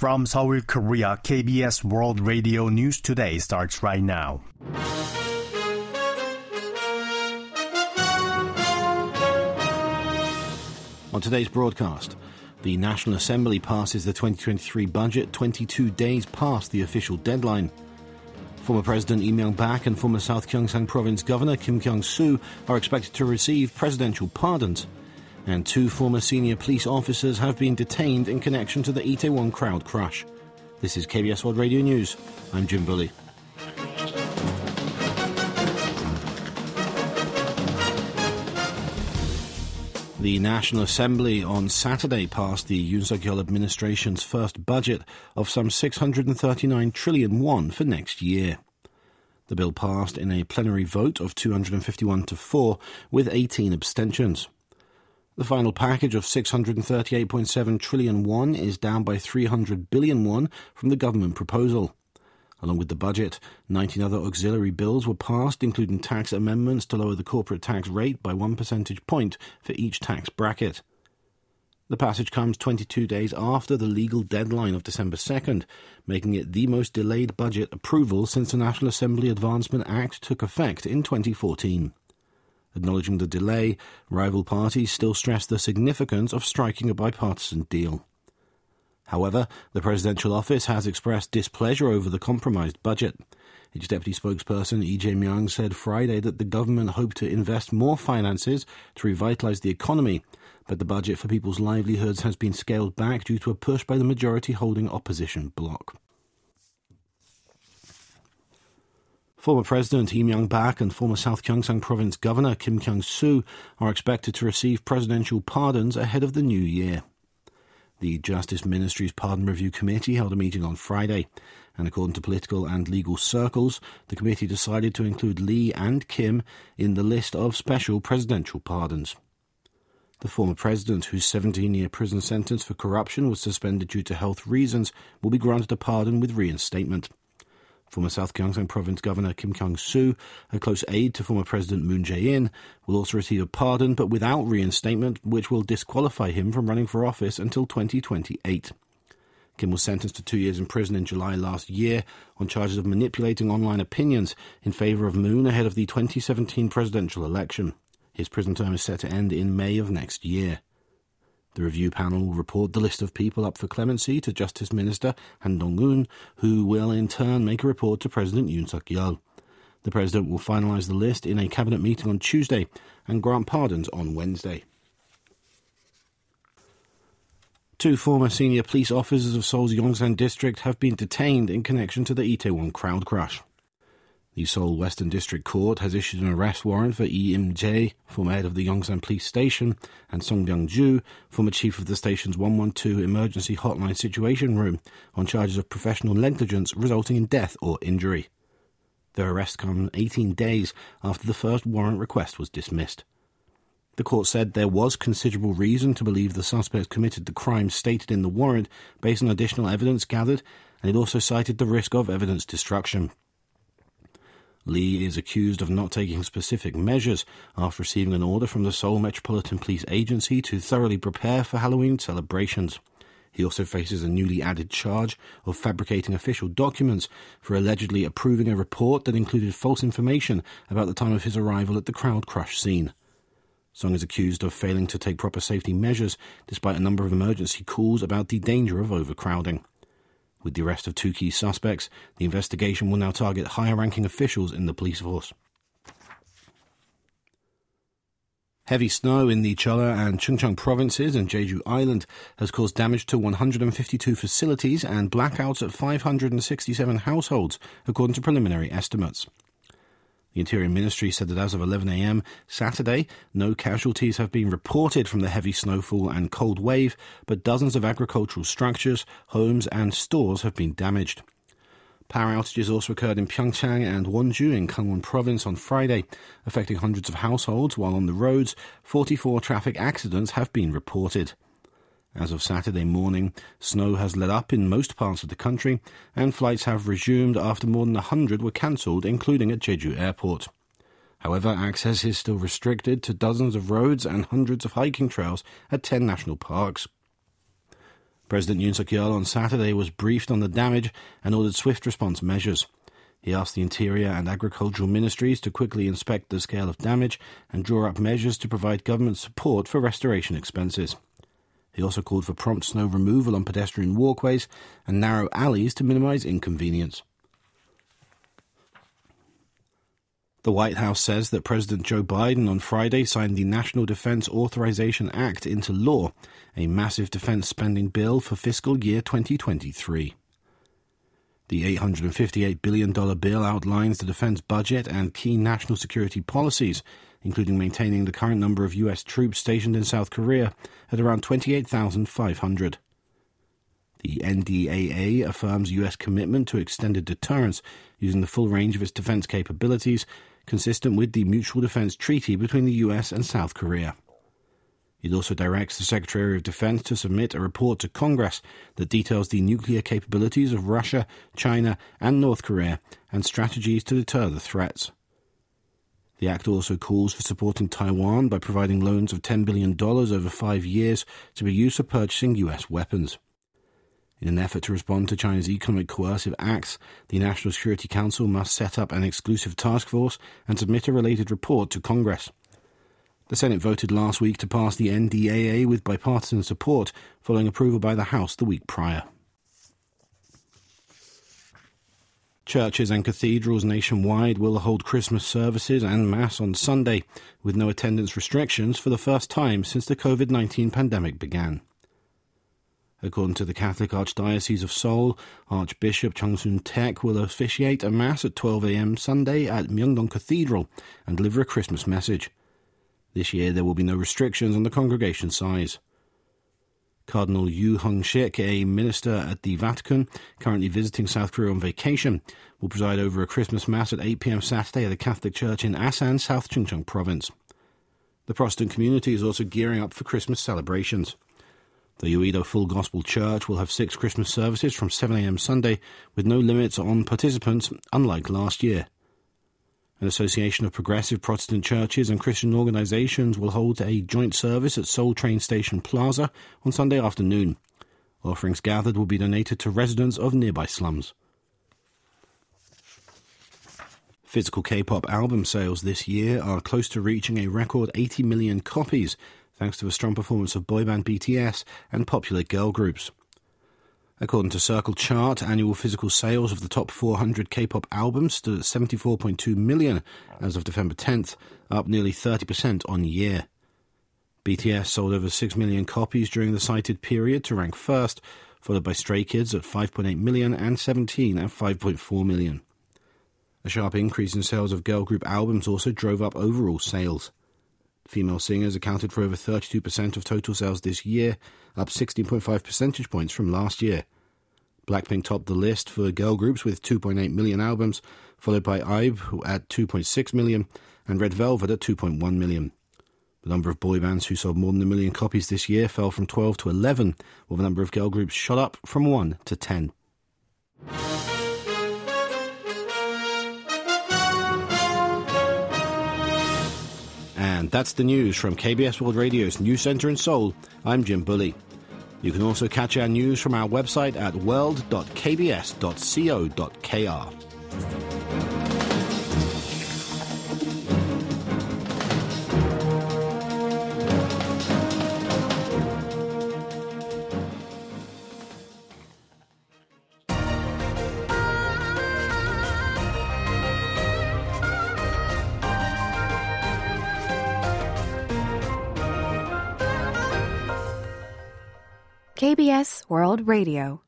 From Seoul, Korea, KBS World Radio News Today starts right now. On today's broadcast, the National Assembly passes the 2023 budget 22 days past the official deadline. Former President Lee Myung-bak and former South Gyeongsang Province Governor Kim Kyung-soo are expected to receive presidential pardons. And two former senior police officers have been detained in connection to the Itaewon crowd crush. This is KBS World Radio News. I'm Jim Bully. The National Assembly on Saturday passed the Yoon Suk-yeol administration's first budget of some 639 trillion won for next year. The bill passed in a plenary vote of 251 to 4 with 18 abstentions. The final package of 638.7 trillion won is down by 300 billion won from the government proposal. Along with the budget, 19 other auxiliary bills were passed, including tax amendments to lower the corporate tax rate by one percentage point for each tax bracket. The passage comes 22 days after the legal deadline of December 2nd, making it the most delayed budget approval since the National Assembly Advancement Act took effect in 2014. Acknowledging the delay, rival parties still stress the significance of striking a bipartisan deal. However, the presidential office has expressed displeasure over the compromised budget. Its deputy spokesperson, Lee Jae-myung, said Friday that the government hoped to invest more finances to revitalize the economy, but the budget for people's livelihoods has been scaled back due to a push by the majority-holding opposition bloc. Former President Lee Myung-bak and former South Gyeongsang Province Governor Kim Kyung-soo are expected to receive presidential pardons ahead of the new year. The Justice Ministry's Pardon Review Committee held a meeting on Friday, and according to political and legal circles, the committee decided to include Lee and Kim in the list of special presidential pardons. The former president, whose 17 year prison sentence for corruption was suspended due to health reasons, will be granted a pardon with reinstatement. Former South Gyeongsang Province Governor Kim Kyung-soo, a close aide to former President Moon Jae-in, will also receive a pardon but without reinstatement, which will disqualify him from running for office until 2028. Kim was sentenced to two years in prison in July last year on charges of manipulating online opinions in favor of Moon ahead of the 2017 presidential election. His prison term is set to end in May of next year. The review panel will report the list of people up for clemency to Justice Minister Han Dong-hoon, who will in turn make a report to President Yoon Suk-yeol. The president will finalize the list in a cabinet meeting on Tuesday and grant pardons on Wednesday. Two former senior police officers of Seoul's Yongsan district have been detained in connection to the Itaewon crowd crush. The Seoul Western District Court has issued an arrest warrant for Lee Im-jae, former head of the Yongsan Police Station, and Song Byung-ju, former chief of the station's 112 Emergency Hotline Situation Room, on charges of professional negligence resulting in death or injury. Their arrest comes 18 days after the first warrant request was dismissed. The court said there was considerable reason to believe the suspects committed the crime stated in the warrant based on additional evidence gathered, and it also cited the risk of evidence destruction. Lee is accused of not taking specific measures after receiving an order from the Seoul Metropolitan Police Agency to thoroughly prepare for Halloween celebrations. He also faces a newly added charge of fabricating official documents for allegedly approving a report that included false information about the time of his arrival at the crowd crush scene. Song is accused of failing to take proper safety measures despite a number of emergency calls about the danger of overcrowding. With the arrest of two key suspects, the investigation will now target higher ranking officials in the police force. Heavy snow in the Jeolla and Chungcheong provinces and Jeju Island has caused damage to 152 facilities and blackouts at 567 households, according to preliminary estimates. The Interior Ministry said that as of 11 a.m. Saturday, no casualties have been reported from the heavy snowfall and cold wave, but dozens of agricultural structures, homes, and stores have been damaged. Power outages also occurred in Pyeongchang and Wonju in Gangwon province on Friday, affecting hundreds of households, while on the roads, 44 traffic accidents have been reported. As of Saturday morning, snow has let up in most parts of the country, and flights have resumed after more than 100 were cancelled, including at Jeju Airport. However, access is still restricted to dozens of roads and hundreds of hiking trails at 10 national parks. President Yoon Suk Yeol on Saturday was briefed on the damage and ordered swift response measures. He asked the Interior and Agricultural Ministries to quickly inspect the scale of damage and draw up measures to provide government support for restoration expenses. He also called for prompt snow removal on pedestrian walkways and narrow alleys to minimize inconvenience. The White House says that President Joe Biden on Friday signed the National Defense Authorization Act into law, a massive defense spending bill for fiscal year 2023. The $858 billion bill outlines the defense budget and key national security policies, including maintaining the current number of U.S. troops stationed in South Korea at around 28,500. The NDAA affirms U.S. commitment to extended deterrence using the full range of its defense capabilities consistent with the Mutual Defense Treaty between the US and South Korea. It also directs the Secretary of Defense to submit a report to Congress that details the nuclear capabilities of Russia, China, and North Korea and strategies to deter the threats. The act also calls for supporting Taiwan by providing loans of $10 billion over five years to be used for purchasing U.S. weapons. In an effort to respond to China's economic coercive acts, the National Security Council must set up an exclusive task force and submit a related report to Congress. The Senate voted last week to pass the NDAA with bipartisan support, following approval by the House the week prior. Churches and cathedrals nationwide will hold Christmas services and Mass on Sunday, with no attendance restrictions for the first time since the COVID 19 pandemic began. According to the Catholic Archdiocese of Seoul, Archbishop Chung Soon Taek will officiate a Mass at 12 a.m. Sunday at Myeongdong Cathedral and deliver a Christmas message. This year there will be no restrictions on the congregation size. Cardinal Yu Hung Shik, a minister at the Vatican, currently visiting South Korea on vacation, will preside over a Christmas Mass at 8 p.m. Saturday at the Catholic Church in Asan, South Chungcheong Province. The Protestant community is also gearing up for Christmas celebrations. The Yoido Full Gospel Church will have six Christmas services from 7am Sunday with no limits on participants, unlike last year. An association of progressive Protestant churches and Christian organizations will hold a joint service at Seoul Train Station Plaza on Sunday afternoon. Offerings gathered will be donated to residents of nearby slums. Physical K-pop album sales this year are close to reaching a record 80 million copies, thanks to a strong performance of boyband BTS and popular girl groups. According to Circle Chart, annual physical sales of the top 400 K-pop albums stood at 74.2 million as of December 10th, up nearly 30% on year. BTS sold over 6 million copies during the cited period to rank first, followed by Stray Kids at 5.8 million and 17 at 5.4 million. A sharp increase in sales of girl group albums also drove up overall sales. Female singers accounted for over 32% of total sales this year, up 16.5 percentage points from last year. Blackpink topped the list for girl groups with 2.8 million albums, followed by IVE at 2.6 million and Red Velvet at 2.1 million. The number of boy bands who sold more than a million copies this year fell from 12 to 11, while the number of girl groups shot up from 1 to 10. And that's the news from KBS World Radio's News Center in Seoul. I'm Jim Bully. You can also catch our news from our website at world.kbs.co.kr. KBS World Radio.